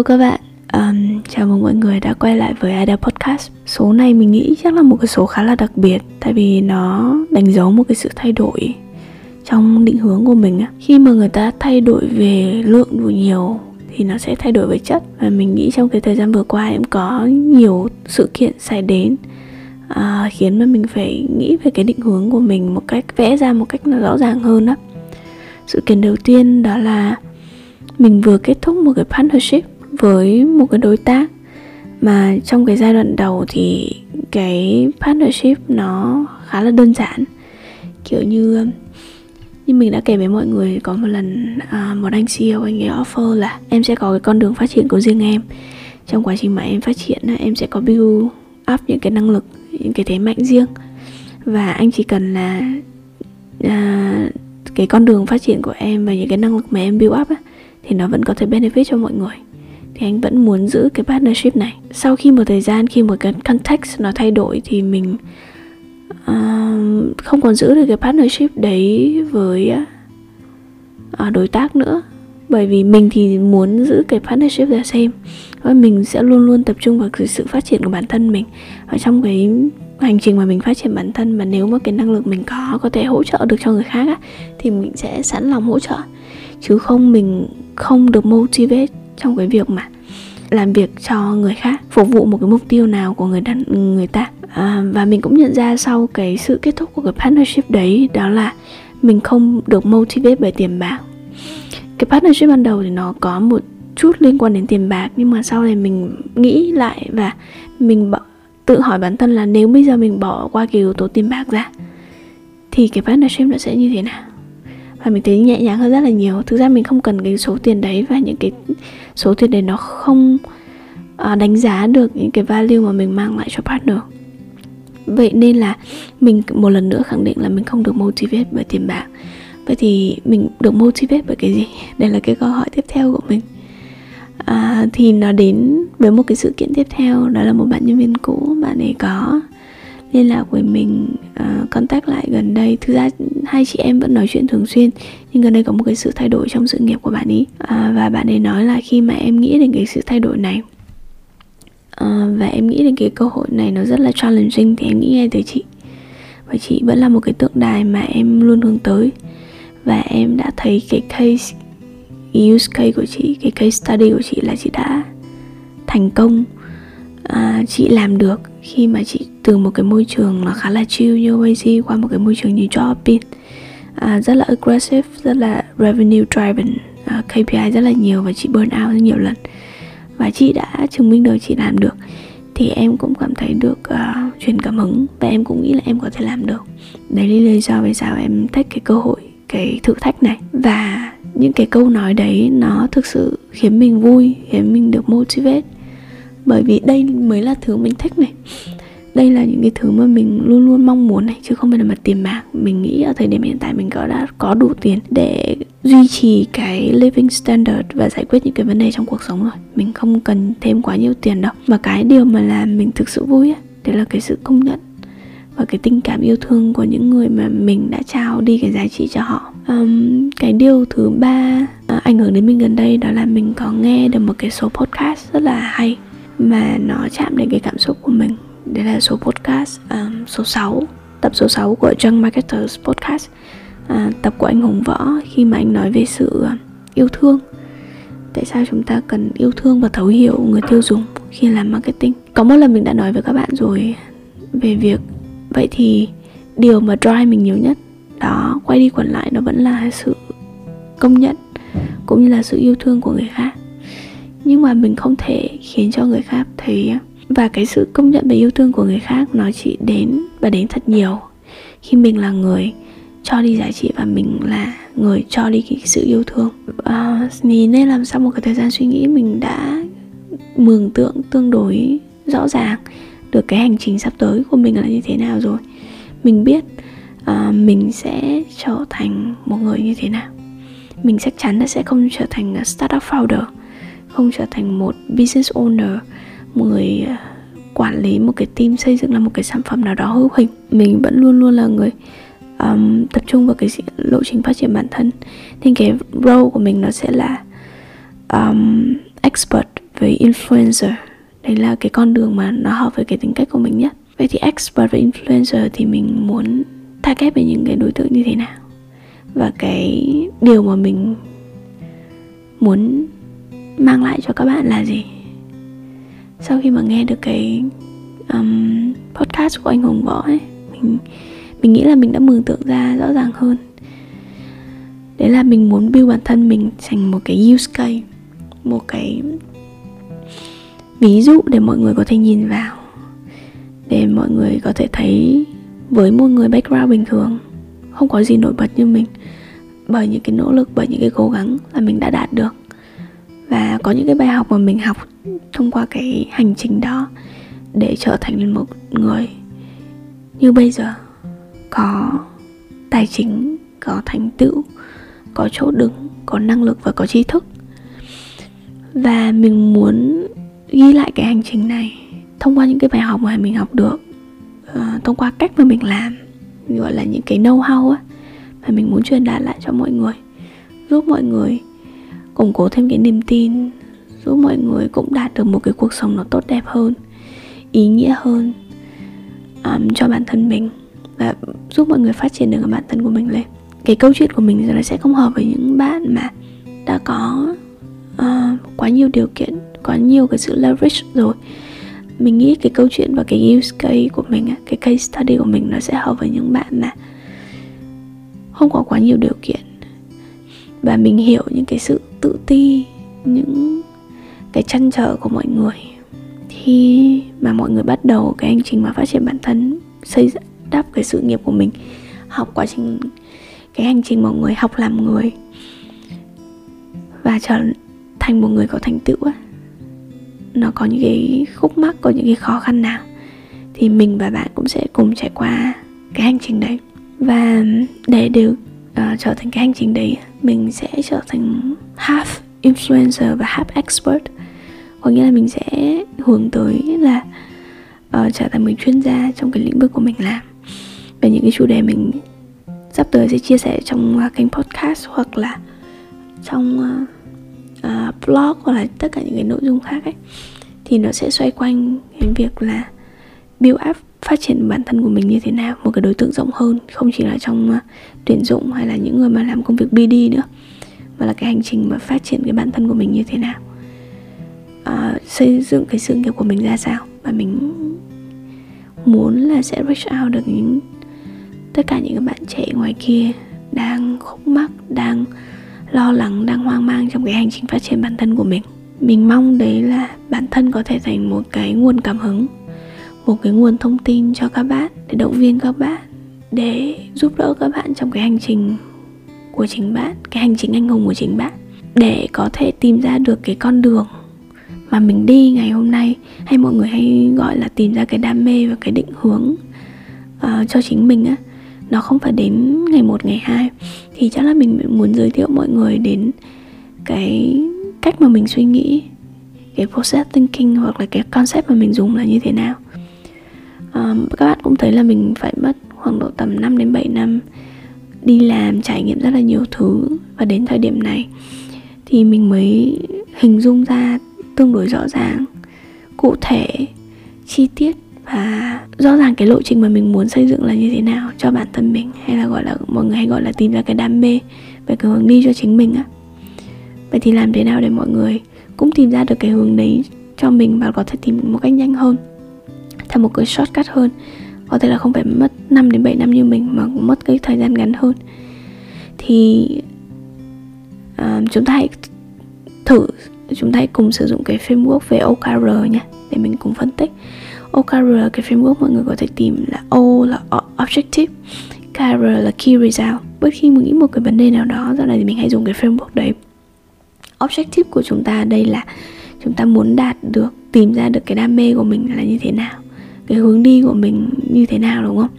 Hello các bạn, um, chào mừng mọi người đã quay lại với Ada Podcast. Số này mình nghĩ chắc là một cái số khá là đặc biệt Tại vì nó đánh dấu một cái sự thay đổi trong định hướng của mình Khi mà người ta thay đổi về lượng đủ nhiều thì nó sẽ thay đổi về chất. Và mình nghĩ trong cái thời gian vừa qua em có nhiều sự kiện xảy đến à, Khiến mà mình phải nghĩ về cái định hướng của mình một cách vẽ ra một cách nó rõ ràng hơn đó Sự kiện đầu tiên đó là mình vừa kết thúc một cái partnership với một cái đối tác. Mà trong cái giai đoạn đầu thì cái partnership nó khá là đơn giản. Kiểu như như mình đã kể với mọi người có một lần à, một anh CEO anh ấy offer là em sẽ có cái con đường phát triển của riêng em. Trong quá trình mà em phát triển em sẽ có build up những cái năng lực những cái thế mạnh riêng. Và anh chỉ cần là à, cái con đường phát triển của em và những cái năng lực mà em build up á, thì nó vẫn có thể benefit cho mọi người thì anh vẫn muốn giữ cái partnership này. Sau khi một thời gian khi một cái context nó thay đổi thì mình uh, không còn giữ được cái partnership đấy với uh, đối tác nữa. Bởi vì mình thì muốn giữ cái partnership ra xem. Và mình sẽ luôn luôn tập trung vào sự phát triển của bản thân mình. Và trong cái hành trình mà mình phát triển bản thân mà nếu mà cái năng lực mình có có thể hỗ trợ được cho người khác á, thì mình sẽ sẵn lòng hỗ trợ. Chứ không mình không được motivate trong cái việc mà làm việc cho người khác phục vụ một cái mục tiêu nào của người đàn người ta. À, và mình cũng nhận ra sau cái sự kết thúc của cái partnership đấy đó là mình không được motivate bởi tiền bạc. Cái partnership ban đầu thì nó có một chút liên quan đến tiền bạc nhưng mà sau này mình nghĩ lại và mình tự hỏi bản thân là nếu bây giờ mình bỏ qua cái yếu tố tiền bạc ra thì cái partnership nó sẽ như thế nào? Và mình thấy nhẹ nhàng hơn rất là nhiều. Thực ra mình không cần cái số tiền đấy và những cái số tiền đấy nó không uh, đánh giá được những cái value mà mình mang lại cho partner. Vậy nên là mình một lần nữa khẳng định là mình không được motivate bởi tiền bạc. Vậy thì mình được motivate bởi cái gì? Đây là cái câu hỏi tiếp theo của mình. À, thì nó đến với một cái sự kiện tiếp theo. Đó là một bạn nhân viên cũ. Bạn ấy có liên lạc với mình uh, contact lại gần đây. Thực ra hai chị em vẫn nói chuyện thường xuyên nhưng gần đây có một cái sự thay đổi trong sự nghiệp của bạn ấy uh, à, và bạn ấy nói là khi mà em nghĩ đến cái sự thay đổi này uh, và em nghĩ đến cái cơ hội này nó rất là challenging thì em nghĩ ngay tới chị. Và chị vẫn là một cái tượng đài mà em luôn hướng tới. Và em đã thấy cái case use case của chị cái case study của chị là chị đã thành công. À, chị làm được khi mà chị từ một cái môi trường là khá là chill như OAC qua một cái môi trường như Jobin à, rất là aggressive rất là revenue driven à, KPI rất là nhiều và chị burn out rất nhiều lần. Và chị đã chứng minh được chị làm được. Thì em cũng cảm thấy được uh, truyền cảm hứng và em cũng nghĩ là em có thể làm được. Đấy là lý do vì sao em thích cái cơ hội cái thử thách này. Và những cái câu nói đấy nó thực sự khiến mình vui khiến mình được motivate. Bởi vì đây mới là thứ mình thích này đây là những cái thứ mà mình luôn luôn mong muốn này chứ không phải là mặt tiền bạc. Mình nghĩ ở thời điểm hiện tại mình có đã có đủ tiền để duy trì cái living standard và giải quyết những cái vấn đề trong cuộc sống rồi. Mình không cần thêm quá nhiều tiền đâu. Mà cái điều mà làm mình thực sự vui ấy, đấy là cái sự công nhận và cái tình cảm yêu thương của những người mà mình đã trao đi cái giá trị cho họ. Um, cái điều thứ ba uh, ảnh hưởng đến mình gần đây đó là mình có nghe được một cái số podcast rất là hay mà nó chạm đến cái cảm xúc của mình đây là số podcast um, số 6 tập số 6 của Young Marketers Podcast. À, tập của anh Hùng Võ khi mà anh nói về sự à, yêu thương. Tại sao chúng ta cần yêu thương và thấu hiểu người tiêu dùng khi làm marketing? Có một lần mình đã nói với các bạn rồi về việc vậy thì điều mà drive mình nhiều nhất đó quay đi quẩn lại nó vẫn là sự công nhận cũng như là sự yêu thương của người khác. Nhưng mà mình không thể khiến cho người khác thấy và cái sự công nhận và yêu thương của người khác nó chỉ đến và đến thật nhiều. Khi mình là người cho đi giá trị và mình là người cho đi cái sự yêu thương. À, mình nên làm sau một cái thời gian suy nghĩ mình đã mường tượng tương đối rõ ràng được cái hành trình sắp tới của mình là như thế nào rồi. Mình biết à, mình sẽ trở thành một người như thế nào. Mình chắc chắn là sẽ không trở thành à, startup founder không trở thành một business owner một người à, quản lý một cái team xây dựng là một cái sản phẩm nào đó hữu hình. Mình vẫn luôn luôn là người um, tập trung vào cái lộ trình phát triển bản thân. Thì cái role của mình nó sẽ là um, expert với influencer. Đấy là cái con đường mà nó hợp với cái tính cách của mình nhất. Vậy thì expert và influencer thì mình muốn target về những cái đối tượng như thế nào? Và cái điều mà mình muốn mang lại cho các bạn là gì? Sau khi mà nghe được cái um, podcast của anh hùng võ ấy mình mình nghĩ là mình đã mường tượng ra rõ ràng hơn. Đấy là mình muốn build bản thân mình thành một cái use case một cái ví dụ để mọi người có thể nhìn vào để mọi người có thể thấy với một người background bình thường không có gì nổi bật như mình bởi những cái nỗ lực bởi những cái cố gắng là mình đã đạt được và có những cái bài học mà mình học thông qua cái hành trình đó để trở thành một người. Như bây giờ có tài chính có thành tựu có chỗ đứng có năng lực và có tri thức. Và mình muốn ghi lại cái hành trình này thông qua những cái bài học mà mình học được uh, thông qua cách mà mình làm gọi là những cái know how á mà mình muốn truyền đạt lại cho mọi người giúp mọi người củng cố thêm cái niềm tin giúp mọi người cũng đạt được một cái cuộc sống nó tốt đẹp hơn ý nghĩa hơn um, cho bản thân mình và giúp mọi người phát triển được bản thân của mình lên. Cái câu chuyện của mình nó sẽ không hợp với những bạn mà đã có uh, quá nhiều điều kiện quá nhiều cái sự leverage rồi. Mình nghĩ cái câu chuyện và cái use case của mình cái case study của mình nó sẽ hợp với những bạn mà không có quá nhiều điều kiện. Và mình hiểu những cái sự tự ti những cái chăn trở của mọi người. Khi mà mọi người bắt đầu cái hành trình mà phát triển bản thân xây đắp cái sự nghiệp của mình học quá trình cái hành trình mọi người học làm người và trở thành một người có thành tựu ấy, nó có những cái khúc mắc có những cái khó khăn nào thì mình và bạn cũng sẽ cùng trải qua cái hành trình đấy. Và để được uh, trở thành cái hành trình đấy mình sẽ trở thành half influencer và half expert. Có nghĩa là mình sẽ hướng tới là uh, trở thành một chuyên gia trong cái lĩnh vực của mình làm. Về những cái chủ đề mình sắp tới sẽ chia sẻ trong uh, kênh podcast hoặc là trong uh, uh, blog hoặc là tất cả những cái nội dung khác ấy. Thì nó sẽ xoay quanh cái việc là build up phát triển bản thân của mình như thế nào một cái đối tượng rộng hơn không chỉ là trong uh, tuyển dụng hay là những người mà làm công việc BD nữa mà là cái hành trình mà phát triển cái bản thân của mình như thế nào. Uh, xây dựng cái sự nghiệp của mình ra sao và mình muốn là sẽ reach out được những tất cả những cái bạn trẻ ngoài kia đang khúc mắc đang lo lắng đang hoang mang trong cái hành trình phát triển bản thân của mình. Mình mong đấy là bản thân có thể thành một cái nguồn cảm hứng một cái nguồn thông tin cho các bạn để động viên các bạn để giúp đỡ các bạn trong cái hành trình của chính bạn cái hành trình anh hùng của chính bạn để có thể tìm ra được cái con đường mà mình đi ngày hôm nay. Hay mọi người hay gọi là tìm ra cái đam mê và cái định hướng uh, cho chính mình á. Nó không phải đến ngày một ngày hai. Thì chắc là mình muốn giới thiệu mọi người đến cái cách mà mình suy nghĩ cái process thinking hoặc là cái concept mà mình dùng là như thế nào um, các bạn cũng thấy là mình phải mất khoảng độ tầm 5 đến 7 năm đi làm trải nghiệm rất là nhiều thứ. Và đến thời điểm này thì mình mới hình dung ra tương đối rõ ràng cụ thể chi tiết và rõ ràng cái lộ trình mà mình muốn xây dựng là như thế nào cho bản thân mình hay là gọi là mọi người hay gọi là tìm ra cái đam mê về cái hướng đi cho chính mình á. Vậy thì làm thế nào để mọi người cũng tìm ra được cái hướng đấy cho mình và có thể tìm một cách nhanh hơn? Theo một cái shortcut hơn. Có thể là không phải mất 5 đến 7 năm như mình mà cũng mất cái thời gian ngắn hơn. Thì uh, chúng ta hãy thử chúng ta hãy cùng sử dụng cái framework về OKR nhé để mình cùng phân tích. OKR cái framework mọi người có thể tìm là O là objective. KR là key result. Bất khi mình nghĩ một cái vấn đề nào đó do này thì mình hãy dùng cái framework đấy. Objective của chúng ta đây là chúng ta muốn đạt được tìm ra được cái đam mê của mình là như thế nào cái hướng đi của mình như thế nào đúng không?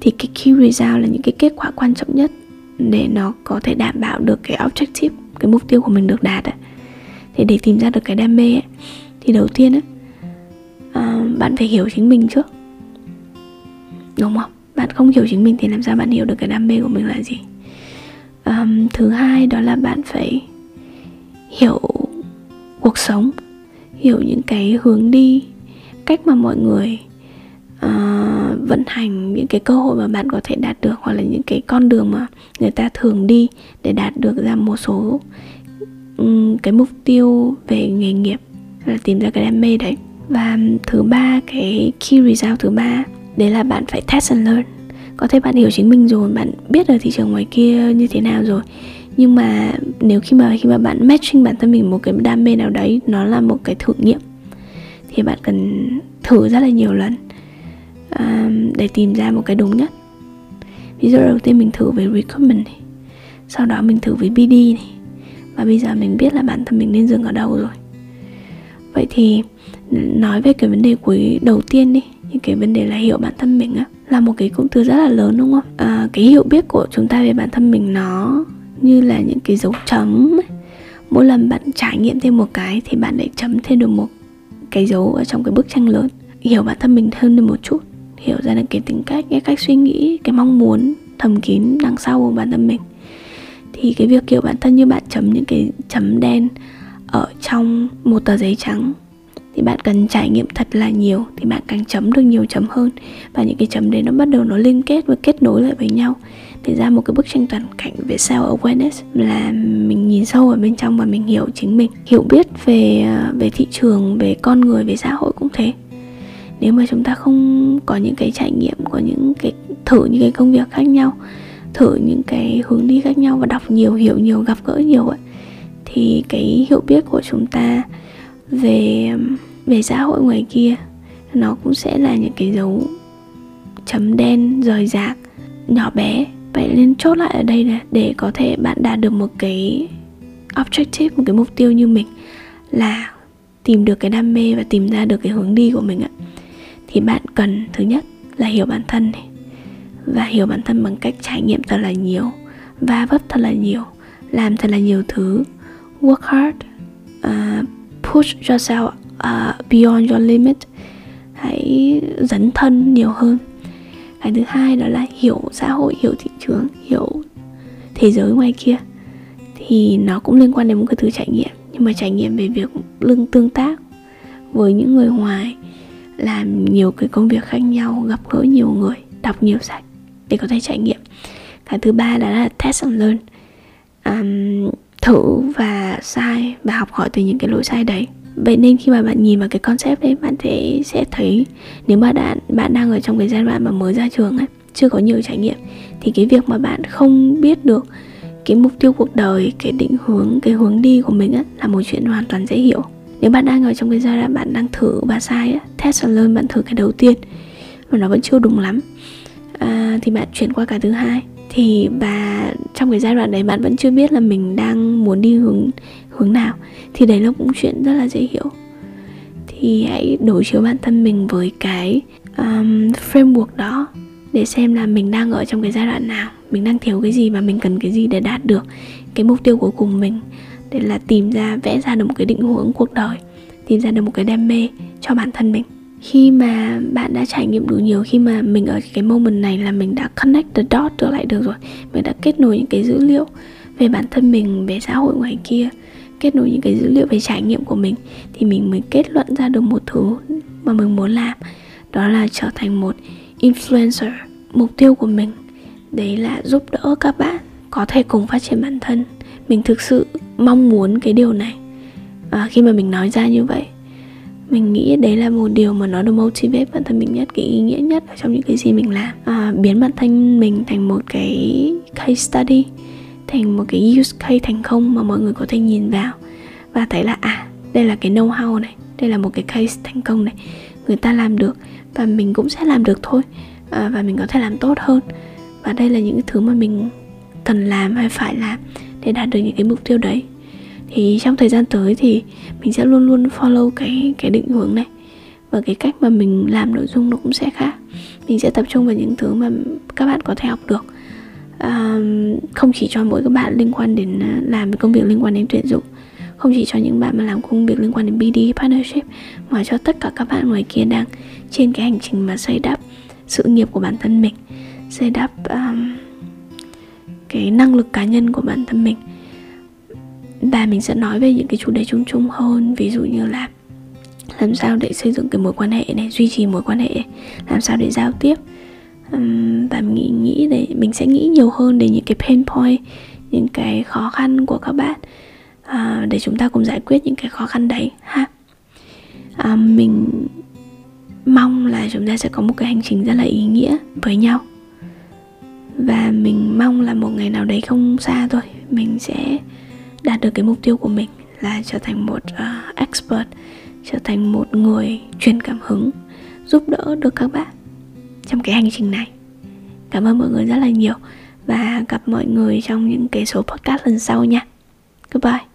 Thì cái key result là những cái kết quả quan trọng nhất để nó có thể đảm bảo được cái objective cái mục tiêu của mình được đạt ấy. thì để tìm ra được cái đam mê ấy, thì đầu tiên ấy, à, bạn phải hiểu chính mình trước. Đúng không? Bạn không hiểu chính mình thì làm sao bạn hiểu được cái đam mê của mình là gì? À, thứ hai đó là bạn phải hiểu cuộc sống hiểu những cái hướng đi cách mà mọi người uh, vận hành những cái cơ hội mà bạn có thể đạt được hoặc là những cái con đường mà người ta thường đi để đạt được ra một số um, cái mục tiêu về nghề nghiệp là tìm ra cái đam mê đấy. Và thứ ba cái key result thứ ba đấy là bạn phải test and learn. Có thể bạn hiểu chính mình rồi bạn biết ở thị trường ngoài kia như thế nào rồi. Nhưng mà nếu khi mà khi mà bạn matching bản thân mình một cái đam mê nào đấy nó là một cái thử nghiệm thì bạn cần thử rất là nhiều lần um, để tìm ra một cái đúng nhất. Ví dụ đầu tiên mình thử về recruitment này sau đó mình thử với BD này và bây giờ mình biết là bản thân mình nên dừng ở đâu rồi. Vậy thì nói về cái vấn đề cuối đầu tiên đi những cái vấn đề là hiểu bản thân mình á là một cái cụm từ rất là lớn đúng không? À, cái hiểu biết của chúng ta về bản thân mình nó như là những cái dấu chấm mỗi lần bạn trải nghiệm thêm một cái thì bạn lại chấm thêm được một cái dấu ở trong cái bức tranh lớn. Hiểu bản thân mình hơn được một chút hiểu ra được cái tính cách, cái cách suy nghĩ, cái mong muốn thầm kín đằng sau của bản thân mình. Thì cái việc hiểu bản thân như bạn chấm những cái chấm đen ở trong một tờ giấy trắng thì bạn cần trải nghiệm thật là nhiều, thì bạn càng chấm được nhiều chấm hơn. Và những cái chấm đấy nó bắt đầu nó liên kết và kết nối lại với nhau. Để ra một cái bức tranh toàn cảnh về self awareness là mình nhìn sâu ở bên trong và mình hiểu chính mình. Hiểu biết về ờ, về thị trường, về con người, về xã hội cũng thế nếu mà chúng ta không có những cái trải nghiệm, có những cái, thử những cái công việc khác nhau, thử những cái hướng đi khác nhau và đọc nhiều, hiểu nhiều, gặp gỡ nhiều ấy, thì cái hiểu biết của chúng ta về về xã hội ngoài kia, nó cũng sẽ là những cái dấu chấm đen, rời rạc, nhỏ bé. Vậy nên chốt lại ở đây là để có thể bạn đạt được một cái objective, một cái mục tiêu như mình là tìm được cái đam mê và tìm ra được cái hướng đi của mình ạ thì bạn cần thứ nhất là hiểu bản thân này và hiểu bản thân bằng cách trải nghiệm thật là nhiều va vấp thật là nhiều làm thật là nhiều thứ. Work hard uh, push yourself uh, beyond your limit. Hãy dấn thân nhiều hơn. Cái thứ hai đó là hiểu xã hội hiểu thị trường hiểu thế giới ngoài kia. Thì nó cũng liên quan đến một cái thứ trải nghiệm nhưng mà trải nghiệm về việc lưng tương tác với những người ngoài làm nhiều cái công việc khác nhau gặp gỡ nhiều người đọc nhiều sách để có thể trải nghiệm. Cái thứ ba đó là test and learn. Um, thử và sai và học hỏi từ những cái lỗi sai đấy. Vậy nên khi mà bạn nhìn vào cái concept đấy bạn sẽ sẽ thấy nếu mà bạn bạn đang ở trong cái giai đoạn mà mới ra trường ấy chưa có nhiều trải nghiệm thì cái việc mà bạn không biết được cái mục tiêu cuộc đời cái định hướng cái hướng đi của mình ấy, là một chuyện hoàn toàn dễ hiểu nếu bạn đang ở trong cái giai đoạn bạn đang thử và sai á test and learn bạn thử cái đầu tiên mà nó vẫn chưa đúng lắm à, thì bạn chuyển qua cái thứ hai. Thì và trong cái giai đoạn đấy bạn vẫn chưa biết là mình đang muốn đi hướng hướng nào thì đấy là cũng chuyện rất là dễ hiểu. Thì hãy đối chiếu bản thân mình với cái um, framework đó để xem là mình đang ở trong cái giai đoạn nào mình đang thiếu cái gì và mình cần cái gì để đạt được cái mục tiêu cuối cùng mình để là tìm ra, vẽ ra được một cái định hướng cuộc đời, tìm ra được một cái đam mê cho bản thân mình. Khi mà bạn đã trải nghiệm đủ nhiều, khi mà mình ở cái moment này là mình đã connect the dot trở lại được rồi. Mình đã kết nối những cái dữ liệu về bản thân mình, về xã hội ngoài kia, kết nối những cái dữ liệu về trải nghiệm của mình, thì mình mới kết luận ra được một thứ mà mình muốn làm. Đó là trở thành một influencer. Mục tiêu của mình, đấy là giúp đỡ các bạn có thể cùng phát triển bản thân mình thực sự mong muốn cái điều này. À, khi mà mình nói ra như vậy mình nghĩ đấy là một điều mà nó được motivate bản thân mình nhất cái ý nghĩa nhất ở trong những cái gì mình làm. À, biến bản thân mình thành một cái case study thành một cái use case thành công mà mọi người có thể nhìn vào và thấy là à đây là cái know how này đây là một cái case thành công này người ta làm được và mình cũng sẽ làm được thôi. À, và mình có thể làm tốt hơn. Và đây là những thứ mà mình cần làm hay phải làm để đạt được những cái mục tiêu đấy. Thì trong thời gian tới thì mình sẽ luôn luôn follow cái cái định hướng này. Và cái cách mà mình làm nội dung nó cũng sẽ khác. Mình sẽ tập trung vào những thứ mà các bạn có thể học được. À, không chỉ cho mỗi các bạn liên quan đến à, làm công việc liên quan đến tuyển dụng. Không chỉ cho những bạn mà làm công việc liên quan đến BD partnership mà cho tất cả các bạn ngoài kia đang trên cái hành trình mà xây đắp sự nghiệp của bản thân mình. Xây đắp um, cái năng lực cá nhân của bản thân mình. Và mình sẽ nói về những cái chủ đề chung chung hơn ví dụ như là làm sao để xây dựng cái mối quan hệ này duy trì mối quan hệ làm sao để giao tiếp. Um, và mình nghĩ, nghĩ để mình sẽ nghĩ nhiều hơn đến những cái pain point những cái khó khăn của các bạn uh, để chúng ta cùng giải quyết những cái khó khăn đấy ha. Uh, mình mong là chúng ta sẽ có một cái hành trình rất là ý nghĩa với nhau và mình mong là một ngày nào đấy không xa thôi mình sẽ đạt được cái mục tiêu của mình là trở thành một uh, expert trở thành một người truyền cảm hứng giúp đỡ được các bạn trong cái hành trình này. Cảm ơn mọi người rất là nhiều và gặp mọi người trong những cái số podcast lần sau nha. Goodbye.